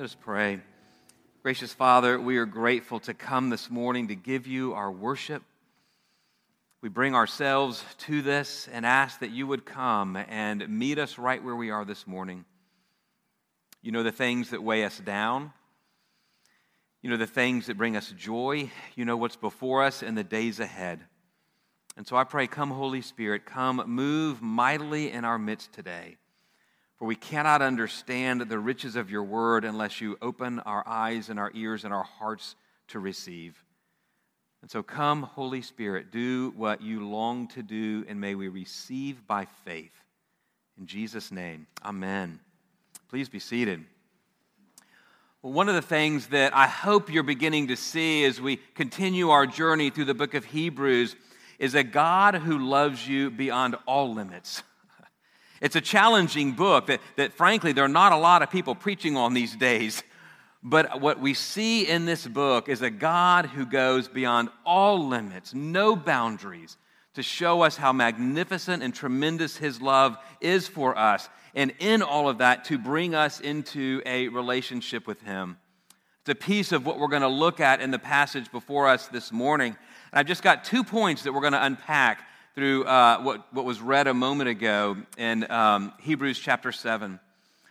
Let us pray. Gracious Father, we are grateful to come this morning to give you our worship. We bring ourselves to this and ask that you would come and meet us right where we are this morning. You know the things that weigh us down. You know the things that bring us joy. You know what's before us and the days ahead. And so I pray, come, Holy Spirit, come, move mightily in our midst today. For we cannot understand the riches of your word unless you open our eyes and our ears and our hearts to receive. And so come, Holy Spirit, do what you long to do, and may we receive by faith. In Jesus' name, amen. Please be seated. Well, one of the things that I hope you're beginning to see as we continue our journey through the book of Hebrews is a God who loves you beyond all limits. It's a challenging book that, that, frankly, there are not a lot of people preaching on these days. But what we see in this book is a God who goes beyond all limits, no boundaries, to show us how magnificent and tremendous His love is for us. And in all of that, to bring us into a relationship with Him. It's a piece of what we're going to look at in the passage before us this morning. And I've just got two points that we're going to unpack through uh, what, what was read a moment ago in um, Hebrews chapter 7.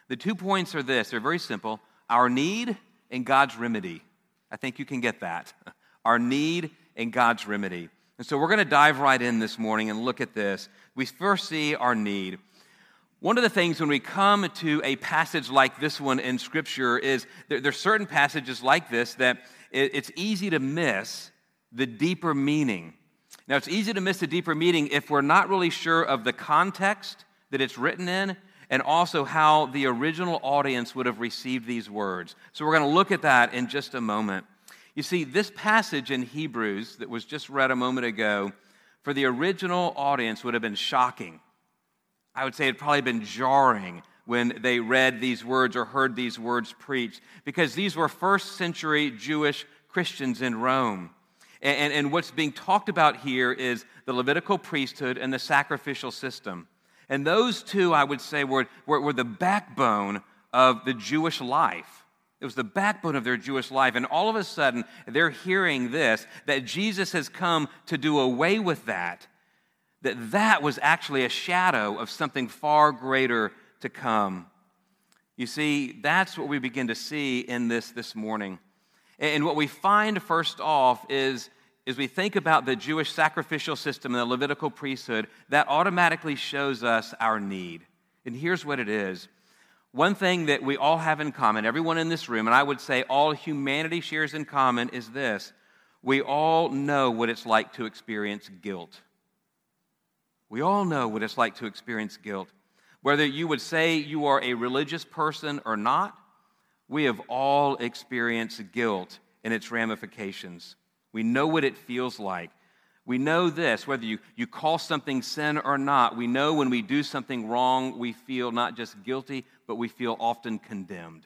The two points are this they're very simple our need and God's remedy. I think you can get that. Our need and God's remedy. And so we're going to dive right in this morning and look at this. We first see our need. One of the things when we come to a passage like this one in Scripture is there, there's certain passages like this that it, it's easy to miss the deeper meaning now, it's easy to miss a deeper meaning if we're not really sure of the context that it's written in and also how the original audience would have received these words. So, we're going to look at that in just a moment. You see, this passage in Hebrews that was just read a moment ago, for the original audience would have been shocking. I would say it probably been jarring when they read these words or heard these words preached, because these were first century Jewish Christians in Rome. And, and what's being talked about here is the Levitical priesthood and the sacrificial system. And those two, I would say, were, were, were the backbone of the Jewish life. It was the backbone of their Jewish life. And all of a sudden, they're hearing this that Jesus has come to do away with that, that that was actually a shadow of something far greater to come. You see, that's what we begin to see in this this morning. And what we find first off is, as we think about the Jewish sacrificial system and the Levitical priesthood, that automatically shows us our need. And here's what it is. One thing that we all have in common, everyone in this room, and I would say all humanity shares in common, is this we all know what it's like to experience guilt. We all know what it's like to experience guilt. Whether you would say you are a religious person or not, we have all experienced guilt and its ramifications. We know what it feels like. We know this, whether you, you call something sin or not, we know when we do something wrong, we feel not just guilty, but we feel often condemned.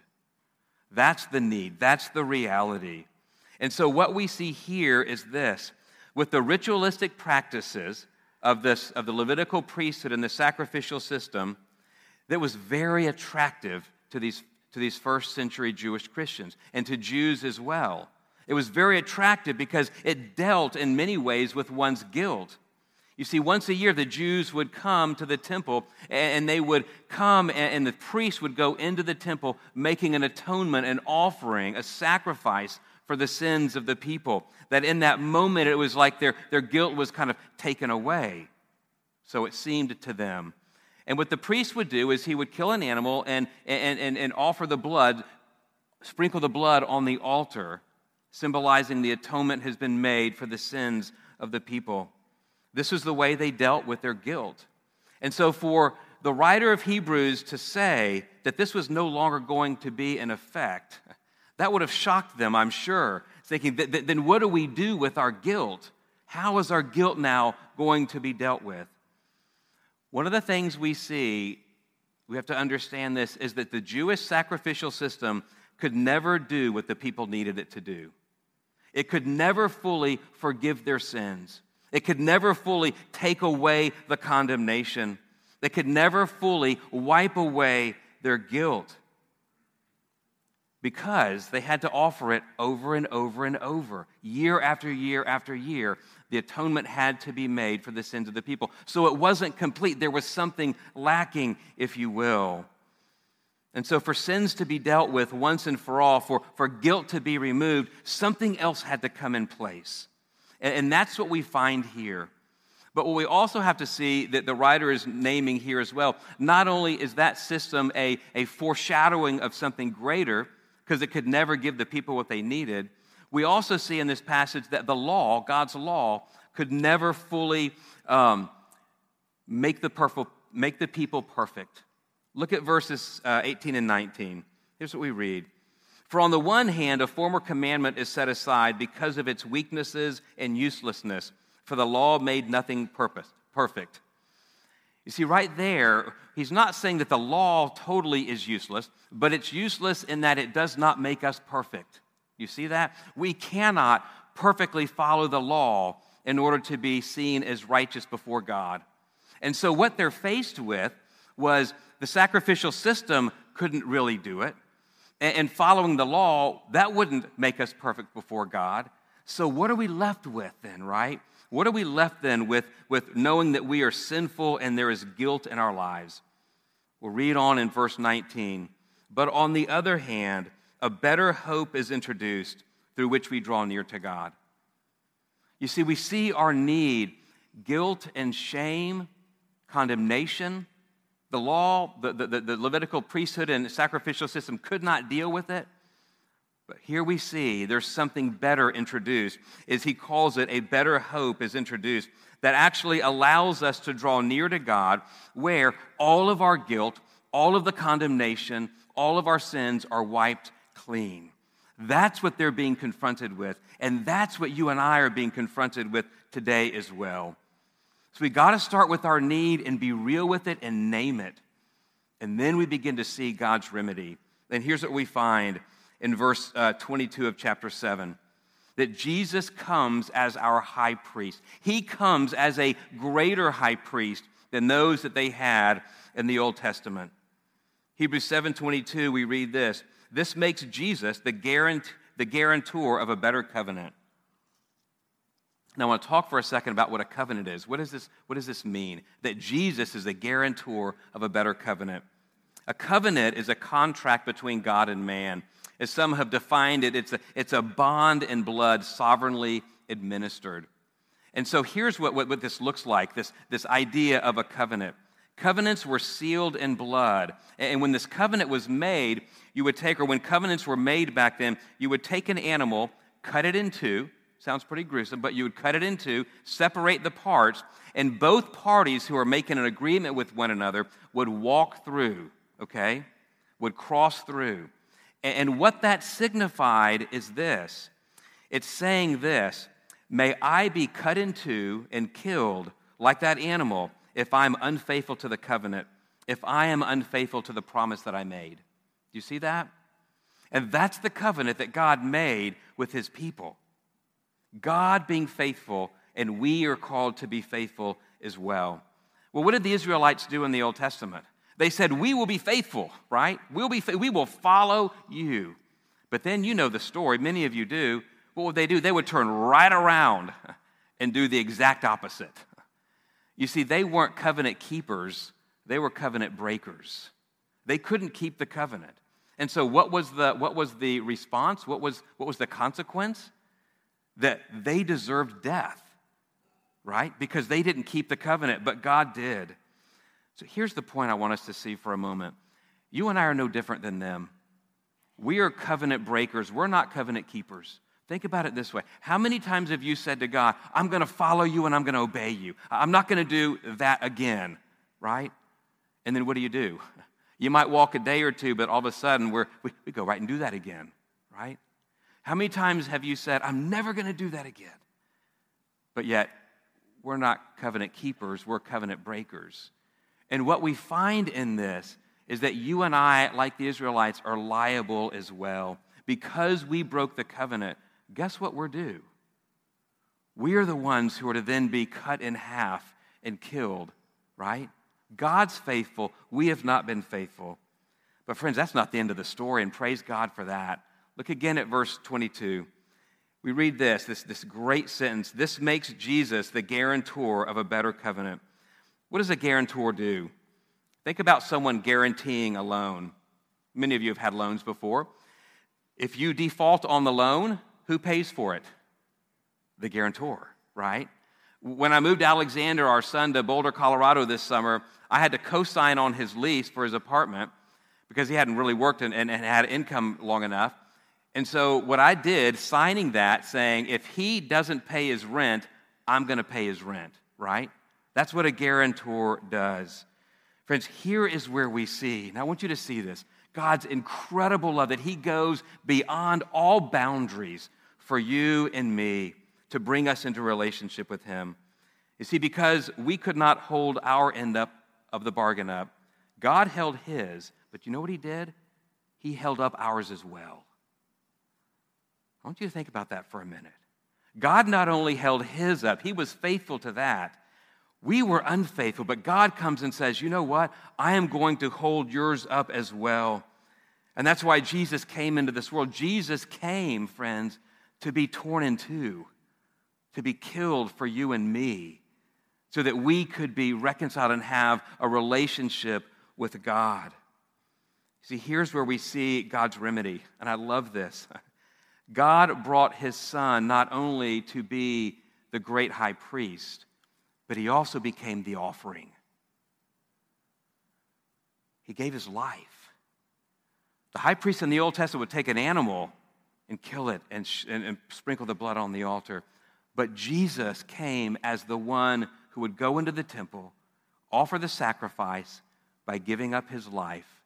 That's the need, that's the reality. And so, what we see here is this with the ritualistic practices of, this, of the Levitical priesthood and the sacrificial system, that was very attractive to these to these first century Jewish Christians and to Jews as well. It was very attractive because it dealt in many ways with one's guilt. You see, once a year, the Jews would come to the temple and they would come, and the priest would go into the temple making an atonement, an offering, a sacrifice for the sins of the people. That in that moment, it was like their, their guilt was kind of taken away. So it seemed to them. And what the priest would do is he would kill an animal and, and, and, and offer the blood, sprinkle the blood on the altar, symbolizing the atonement has been made for the sins of the people. This was the way they dealt with their guilt. And so, for the writer of Hebrews to say that this was no longer going to be in effect, that would have shocked them, I'm sure. Thinking, then what do we do with our guilt? How is our guilt now going to be dealt with? One of the things we see, we have to understand this, is that the Jewish sacrificial system could never do what the people needed it to do. It could never fully forgive their sins. It could never fully take away the condemnation. It could never fully wipe away their guilt. because they had to offer it over and over and over. Year after year after year, the atonement had to be made for the sins of the people. So it wasn't complete. There was something lacking, if you will. And so, for sins to be dealt with once and for all, for, for guilt to be removed, something else had to come in place. And, and that's what we find here. But what we also have to see that the writer is naming here as well, not only is that system a, a foreshadowing of something greater, because it could never give the people what they needed, we also see in this passage that the law, God's law, could never fully um, make, the perf- make the people perfect. Look at verses uh, 18 and 19. Here's what we read. For on the one hand, a former commandment is set aside because of its weaknesses and uselessness, for the law made nothing purpose, perfect. You see, right there, he's not saying that the law totally is useless, but it's useless in that it does not make us perfect. You see that? We cannot perfectly follow the law in order to be seen as righteous before God. And so, what they're faced with was the sacrificial system couldn't really do it. And following the law, that wouldn't make us perfect before God. So, what are we left with then, right? What are we left then with, with knowing that we are sinful and there is guilt in our lives? We'll read on in verse 19. But on the other hand, a better hope is introduced through which we draw near to God. You see, we see our need, guilt and shame, condemnation, the law, the, the, the Levitical priesthood and sacrificial system could not deal with it. But here we see there's something better introduced, as he calls it, a better hope is introduced that actually allows us to draw near to God, where all of our guilt, all of the condemnation, all of our sins are wiped clean. That's what they're being confronted with, and that's what you and I are being confronted with today as well. So we got to start with our need and be real with it and name it. And then we begin to see God's remedy. And here's what we find in verse uh, 22 of chapter 7 that Jesus comes as our high priest. He comes as a greater high priest than those that they had in the Old Testament. Hebrews 7:22 we read this, this makes Jesus the, guarant- the guarantor of a better covenant. Now, I want to talk for a second about what a covenant is. What, is this, what does this mean? That Jesus is the guarantor of a better covenant. A covenant is a contract between God and man. As some have defined it, it's a, it's a bond in blood sovereignly administered. And so here's what, what, what this looks like this, this idea of a covenant. Covenants were sealed in blood. And when this covenant was made, you would take, or when covenants were made back then, you would take an animal, cut it in two, Sounds pretty gruesome, but you would cut it in two, separate the parts, and both parties who are making an agreement with one another would walk through, okay? Would cross through. And what that signified is this it's saying this May I be cut in two and killed like that animal if I'm unfaithful to the covenant, if I am unfaithful to the promise that I made. Do you see that? And that's the covenant that God made with his people. God being faithful, and we are called to be faithful as well. Well, what did the Israelites do in the Old Testament? They said, We will be faithful, right? We'll be, we will follow you. But then you know the story, many of you do. What would they do? They would turn right around and do the exact opposite. You see, they weren't covenant keepers, they were covenant breakers. They couldn't keep the covenant. And so, what was the, what was the response? What was, what was the consequence? that they deserved death, right? Because they didn't keep the covenant, but God did. So here's the point I want us to see for a moment. You and I are no different than them. We are covenant breakers, we're not covenant keepers. Think about it this way How many times have you said to God, I'm going to follow you and I'm going to obey you? I'm not going to do that again, right? And then what do you do? You might walk a day or two, but all of a sudden we, we go right and do that again, right? How many times have you said, I'm never going to do that again? But yet, we're not covenant keepers, we're covenant breakers. And what we find in this is that you and I, like the Israelites, are liable as well. Because we broke the covenant, guess what we're due? We are the ones who are to then be cut in half and killed, right? God's faithful, we have not been faithful. But, friends, that's not the end of the story, and praise God for that. Look again at verse 22. We read this, this, this great sentence. This makes Jesus the guarantor of a better covenant. What does a guarantor do? Think about someone guaranteeing a loan. Many of you have had loans before. If you default on the loan, who pays for it? The guarantor, right? When I moved Alexander, our son, to Boulder, Colorado this summer, I had to co sign on his lease for his apartment because he hadn't really worked and, and, and had income long enough. And so, what I did, signing that, saying, if he doesn't pay his rent, I'm going to pay his rent, right? That's what a guarantor does. Friends, here is where we see, now I want you to see this God's incredible love that He goes beyond all boundaries for you and me to bring us into relationship with Him. You see, because we could not hold our end up of the bargain up, God held His, but you know what He did? He held up ours as well. I want you to think about that for a minute. God not only held His up, He was faithful to that. We were unfaithful, but God comes and says, You know what? I am going to hold yours up as well. And that's why Jesus came into this world. Jesus came, friends, to be torn in two, to be killed for you and me, so that we could be reconciled and have a relationship with God. See, here's where we see God's remedy, and I love this. God brought his son not only to be the great high priest, but he also became the offering. He gave his life. The high priest in the Old Testament would take an animal and kill it and, sh- and, and sprinkle the blood on the altar. But Jesus came as the one who would go into the temple, offer the sacrifice by giving up his life,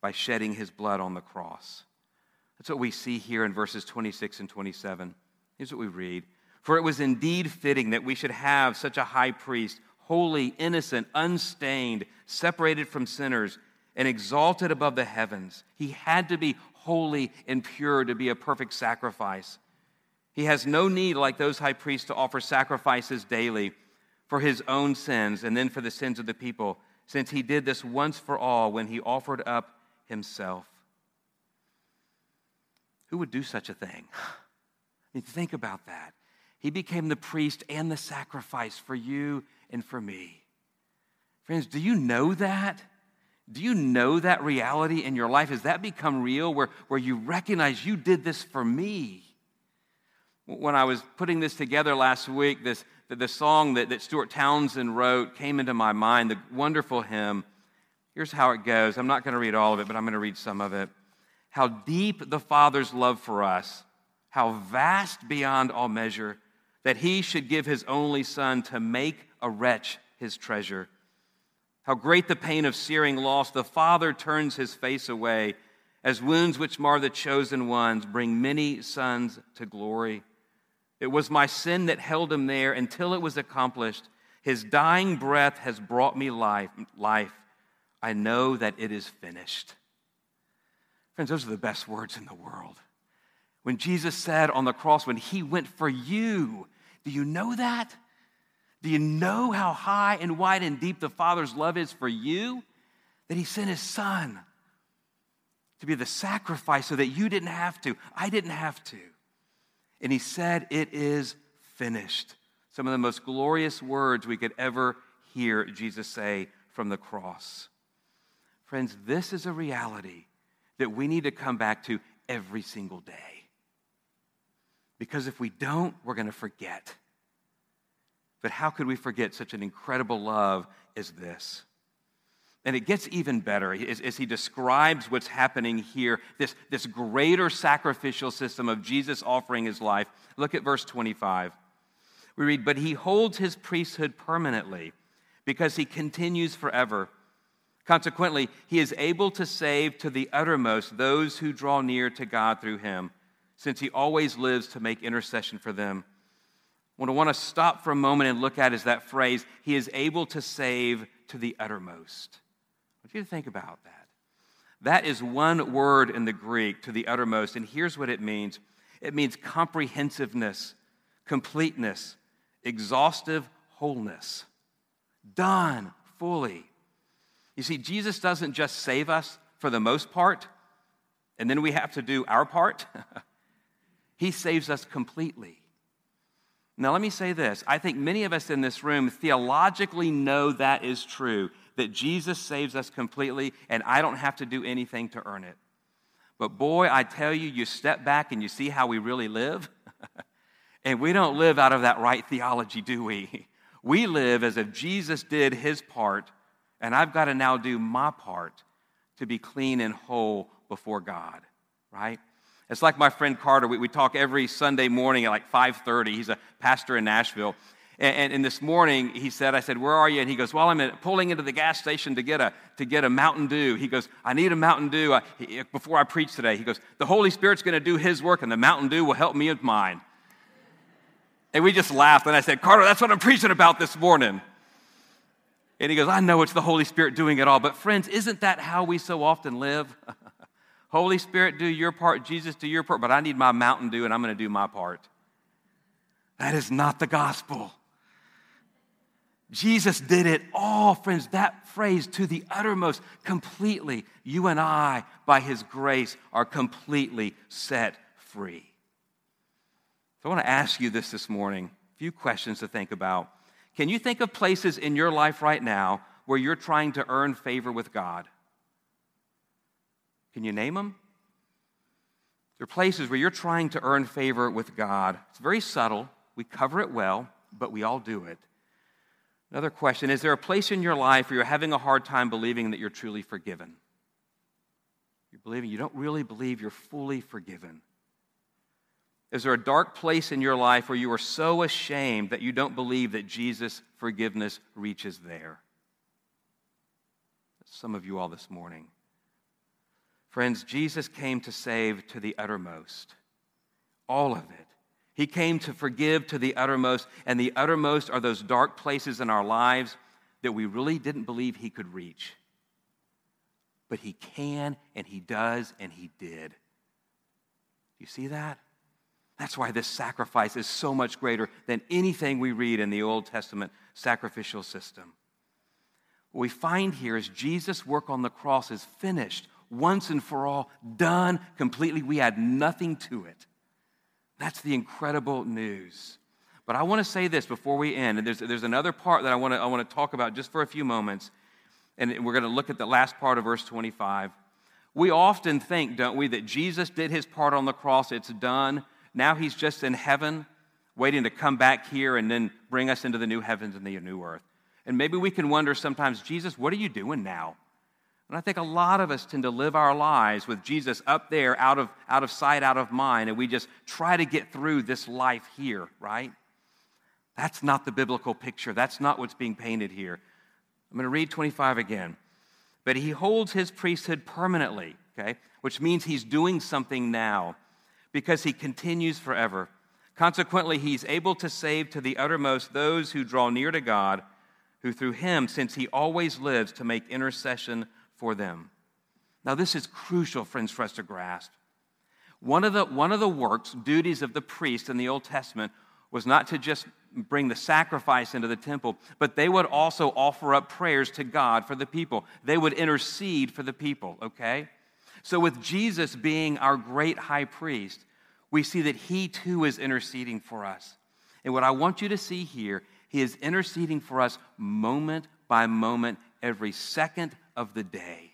by shedding his blood on the cross. That's what we see here in verses 26 and 27. Here's what we read For it was indeed fitting that we should have such a high priest, holy, innocent, unstained, separated from sinners, and exalted above the heavens. He had to be holy and pure to be a perfect sacrifice. He has no need, like those high priests, to offer sacrifices daily for his own sins and then for the sins of the people, since he did this once for all when he offered up himself. Who would do such a thing? I mean, think about that. He became the priest and the sacrifice for you and for me. Friends, do you know that? Do you know that reality in your life? Has that become real where, where you recognize you did this for me? When I was putting this together last week, this, the, the song that, that Stuart Townend wrote came into my mind, the wonderful hymn. Here's how it goes. I'm not going to read all of it, but I'm going to read some of it how deep the Father's love for us, how vast beyond all measure, that he should give his only Son to make a wretch his treasure. How great the pain of searing loss, the Father turns his face away, as wounds which mar the chosen ones bring many sons to glory. It was my sin that held him there until it was accomplished. His dying breath has brought me life. life. I know that it is finished. Friends, those are the best words in the world. When Jesus said on the cross, when he went for you, do you know that? Do you know how high and wide and deep the Father's love is for you? That he sent his son to be the sacrifice so that you didn't have to, I didn't have to. And he said, It is finished. Some of the most glorious words we could ever hear Jesus say from the cross. Friends, this is a reality that we need to come back to every single day. Because if we don't, we're going to forget. But how could we forget such an incredible love as this? And it gets even better as, as, he describes what's happening here this, this greater sacrificial system of Jesus offering his life. Look at verse 25. We read, But he holds his priesthood permanently because he continues forever. Consequently, he is able to save to the uttermost those who draw near to God through him, since he always lives to make intercession for them. What I want to stop for a moment and look at is that phrase, he is able to save to the uttermost. I want you to think about that. That is one word in the Greek, to the uttermost, and here's what it means it means comprehensiveness, completeness, exhaustive wholeness, done fully. You see, Jesus doesn't just save us for the most part, and then we have to do our part. he saves us completely. Now, let me say this. I think many of us in this room theologically know that is true, that Jesus saves us completely, and I don't have to do anything to earn it. But boy, I tell you, you step back and you see how we really live. and we don't live out of that right theology, do we? We live as if Jesus did his part, and I've got to now do my part to be clean and whole before God, right? It's like my friend Carter. We, we talk every Sunday morning at like 5.30. He's a pastor in Nashville. And, and, and, this morning, he said, I said, where are you? And he goes, well, I'm uh, pulling into the gas station to get a, to get a Mountain Dew. He goes, I need a Mountain Dew I, he, uh, before I preach today. He goes, the Holy Spirit's going to do his work, and the Mountain Dew will help me with mine. And we just laughed. And I said, Carter, that's what I'm preaching about this morning. And he goes, I know it's the Holy Spirit doing it all. But friends, isn't that how we so often live? Holy Spirit, do your part. Jesus, do your part. But I need my Mountain Dew, and I'm going to do my part. That is not the gospel. Jesus did it all, friends. That phrase, to the uttermost, completely. You and I, by his grace, are completely set free. So I want to ask you this this morning a few questions to think about. Can you think of places in your life right now where you're trying to earn favor with God? Can you name them? There are places where you're trying to earn favor with God. It's very subtle. We cover it well, but we all do it. Another question Is there a place in your life where you're having a hard time believing that you're truly forgiven? You're believing you don't really believe you're fully forgiven. Is there a dark place in your life where you are so ashamed that you don't believe that Jesus' forgiveness reaches there? Some of you all this morning. Friends, Jesus came to save to the uttermost, all of it. He came to forgive to the uttermost, and the uttermost are those dark places in our lives that we really didn't believe He could reach. But He can, and He does, and He did. Do you see that? That's why this sacrifice is so much greater than anything we read in the Old Testament sacrificial system. What we find here is Jesus' work on the cross is finished once and for all, done completely. We add nothing to it. That's the incredible news. But I want to say this before we end, and there's, there's another part that I want, to, I want to talk about just for a few moments, and we're going to look at the last part of verse 25. We often think, don't we, that Jesus did his part on the cross, it's done. Now he's just in heaven, waiting to come back here and then bring us into the new heavens and the new earth. And maybe we can wonder sometimes, Jesus, what are you doing now? And I think a lot of us tend to live our lives with Jesus up there, out of, out of sight, out of mind, and we just try to get through this life here, right? That's not the biblical picture. That's not what's being painted here. I'm going to read 25 again. But he holds his priesthood permanently, okay, which means he's doing something now because he continues forever. Consequently, he's able to save to the uttermost those who draw near to God, who through him, since he always lives to make intercession for them. Now, this is crucial, friends, for us to grasp. One of, the, one of the works, duties of the priest in the Old Testament, was not to just bring the sacrifice into the temple, but they would also offer up prayers to God for the people. They would intercede for the people, okay? So, with Jesus being our great high priest, we see that he too is interceding for us. And what I want you to see here, he is interceding for us moment by moment, every second of the day.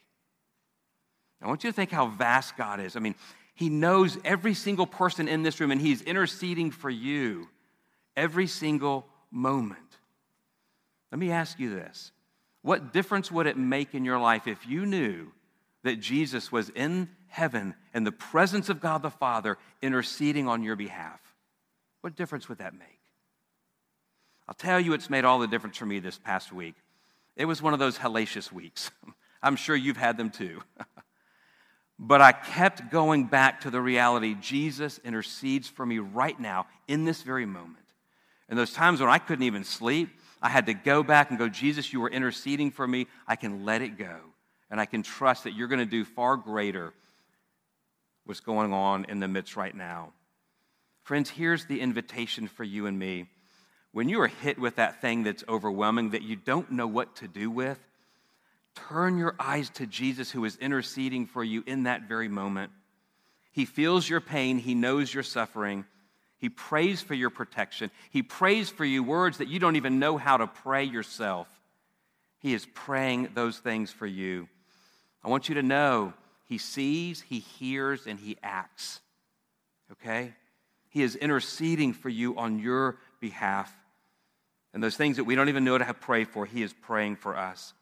I want you to think how vast God is. I mean, He knows every single person in this room, and He's interceding for you every single moment. Let me ask you this What difference would it make in your life if you knew that Jesus was in heaven in the presence of God the Father interceding on your behalf? What difference would that make? I'll tell you, it's made all the difference for me this past week. It was one of those hellacious weeks. I'm sure you've had them too. but I kept going back to the reality Jesus intercedes for me right now in this very moment. And those times when I couldn't even sleep, I had to go back and go, Jesus, you were interceding for me. I can let it go. And I can trust that you're going to do far greater what's going on in the midst right now. Friends, here's the invitation for you and me when you are hit with that thing that's overwhelming that you don't know what to do with, Turn your eyes to Jesus who is interceding for you in that very moment. He feels your pain, He knows your suffering. He prays for your protection. He prays for you words that you don't even know how to pray yourself. He is praying those things for you. I want you to know He sees, He hears, and He acts. Okay? He is interceding for you on your behalf. And those things that we don't even know to have pray for, He is praying for us.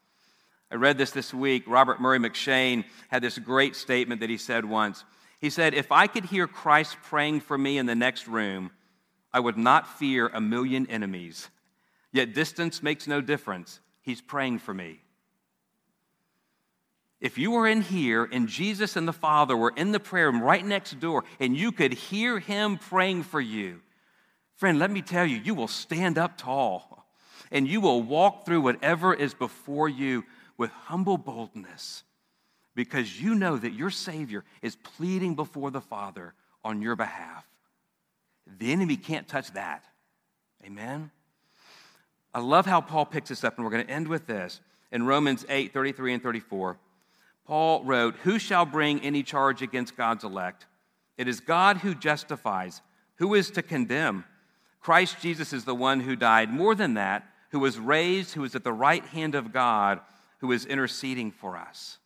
I read this this week. Robert Murray M'Cheyne had this great statement that he said once. He said, If I could hear Christ praying for me in the next room, I would not fear a million enemies. Yet distance makes no difference. He's praying for me. If you were in here and Jesus and the Father were in the prayer room right next door and you could hear him praying for you, friend, let me tell you, you will stand up tall and you will walk through whatever is before you with humble boldness because you know that your Savior is pleading before the Father on your behalf. The enemy can't touch that. Amen? I love how Paul picks this up, and we're going to end with this. In Romans 8 33 and 34, Paul wrote, Who shall bring any charge against God's elect? It is God who justifies. Who is to condemn? Christ Jesus is the one who died. More than that, who was raised, who is at the right hand of God, who is interceding for us.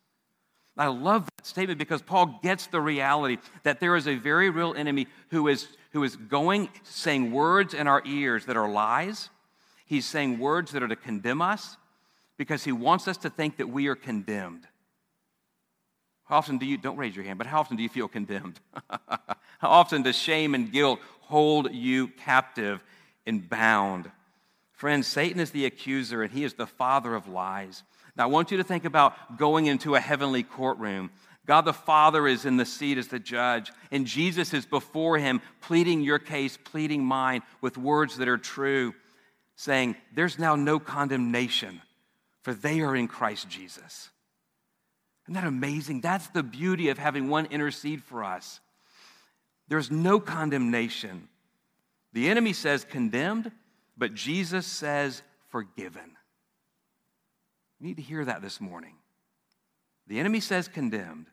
I love that statement because Paul gets the reality that there is a very real enemy who is, who is going, saying words in our ears that are lies. He's saying words that are to condemn us because he wants us to think that we are condemned. How often do you, don't raise your hand, but how often do you feel condemned? how often does shame and guilt hold you captive and bound? Friends, Satan is the accuser and he is the father of lies. Now, I want you to think about going into a heavenly courtroom. God the Father is in the seat as the judge, and Jesus is before him, pleading your case, pleading mine with words that are true, saying, There's now no condemnation, for they are in Christ Jesus. Isn't that amazing? That's the beauty of having one intercede for us. There's no condemnation. The enemy says condemned, but Jesus says forgiven. You need to hear that this morning. The enemy says condemned,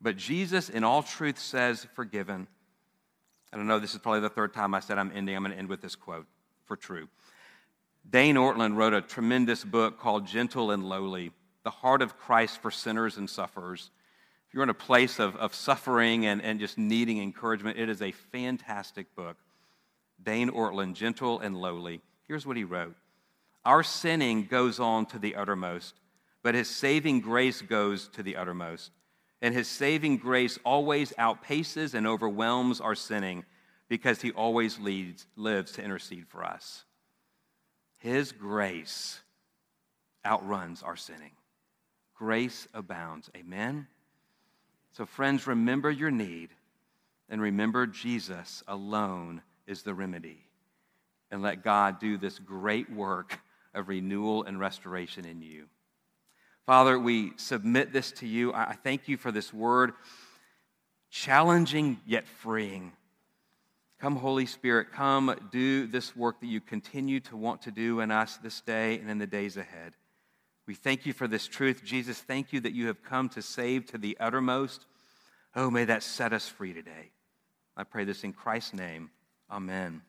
but Jesus, in all truth, says forgiven. I don't know, this is probably the third time I said I'm ending. I'm going to end with this quote for true. Dane Ortlund wrote a tremendous book called Gentle and Lowly The Heart of Christ for Sinners and Sufferers. If you're in a place of, of suffering and, and just needing encouragement, it is a fantastic book. Dane Ortlund, Gentle and Lowly. Here's what he wrote our sinning goes on to the uttermost, but his saving grace goes to the uttermost. And his saving grace always outpaces and overwhelms our sinning because he always leads, lives to intercede for us. His grace outruns our sinning. Grace abounds. Amen? So, friends, remember your need and remember Jesus alone is the remedy. And let God do this great work of renewal and restoration in you. Father, we submit this to you. I thank you for this word, challenging yet freeing. Come, Holy Spirit, come do this work that you continue to want to do in us this day and in the days ahead. We thank you for this truth. Jesus, thank you that you have come to save to the uttermost. Oh, may that set us free today. I pray this in Christ's name. Amen.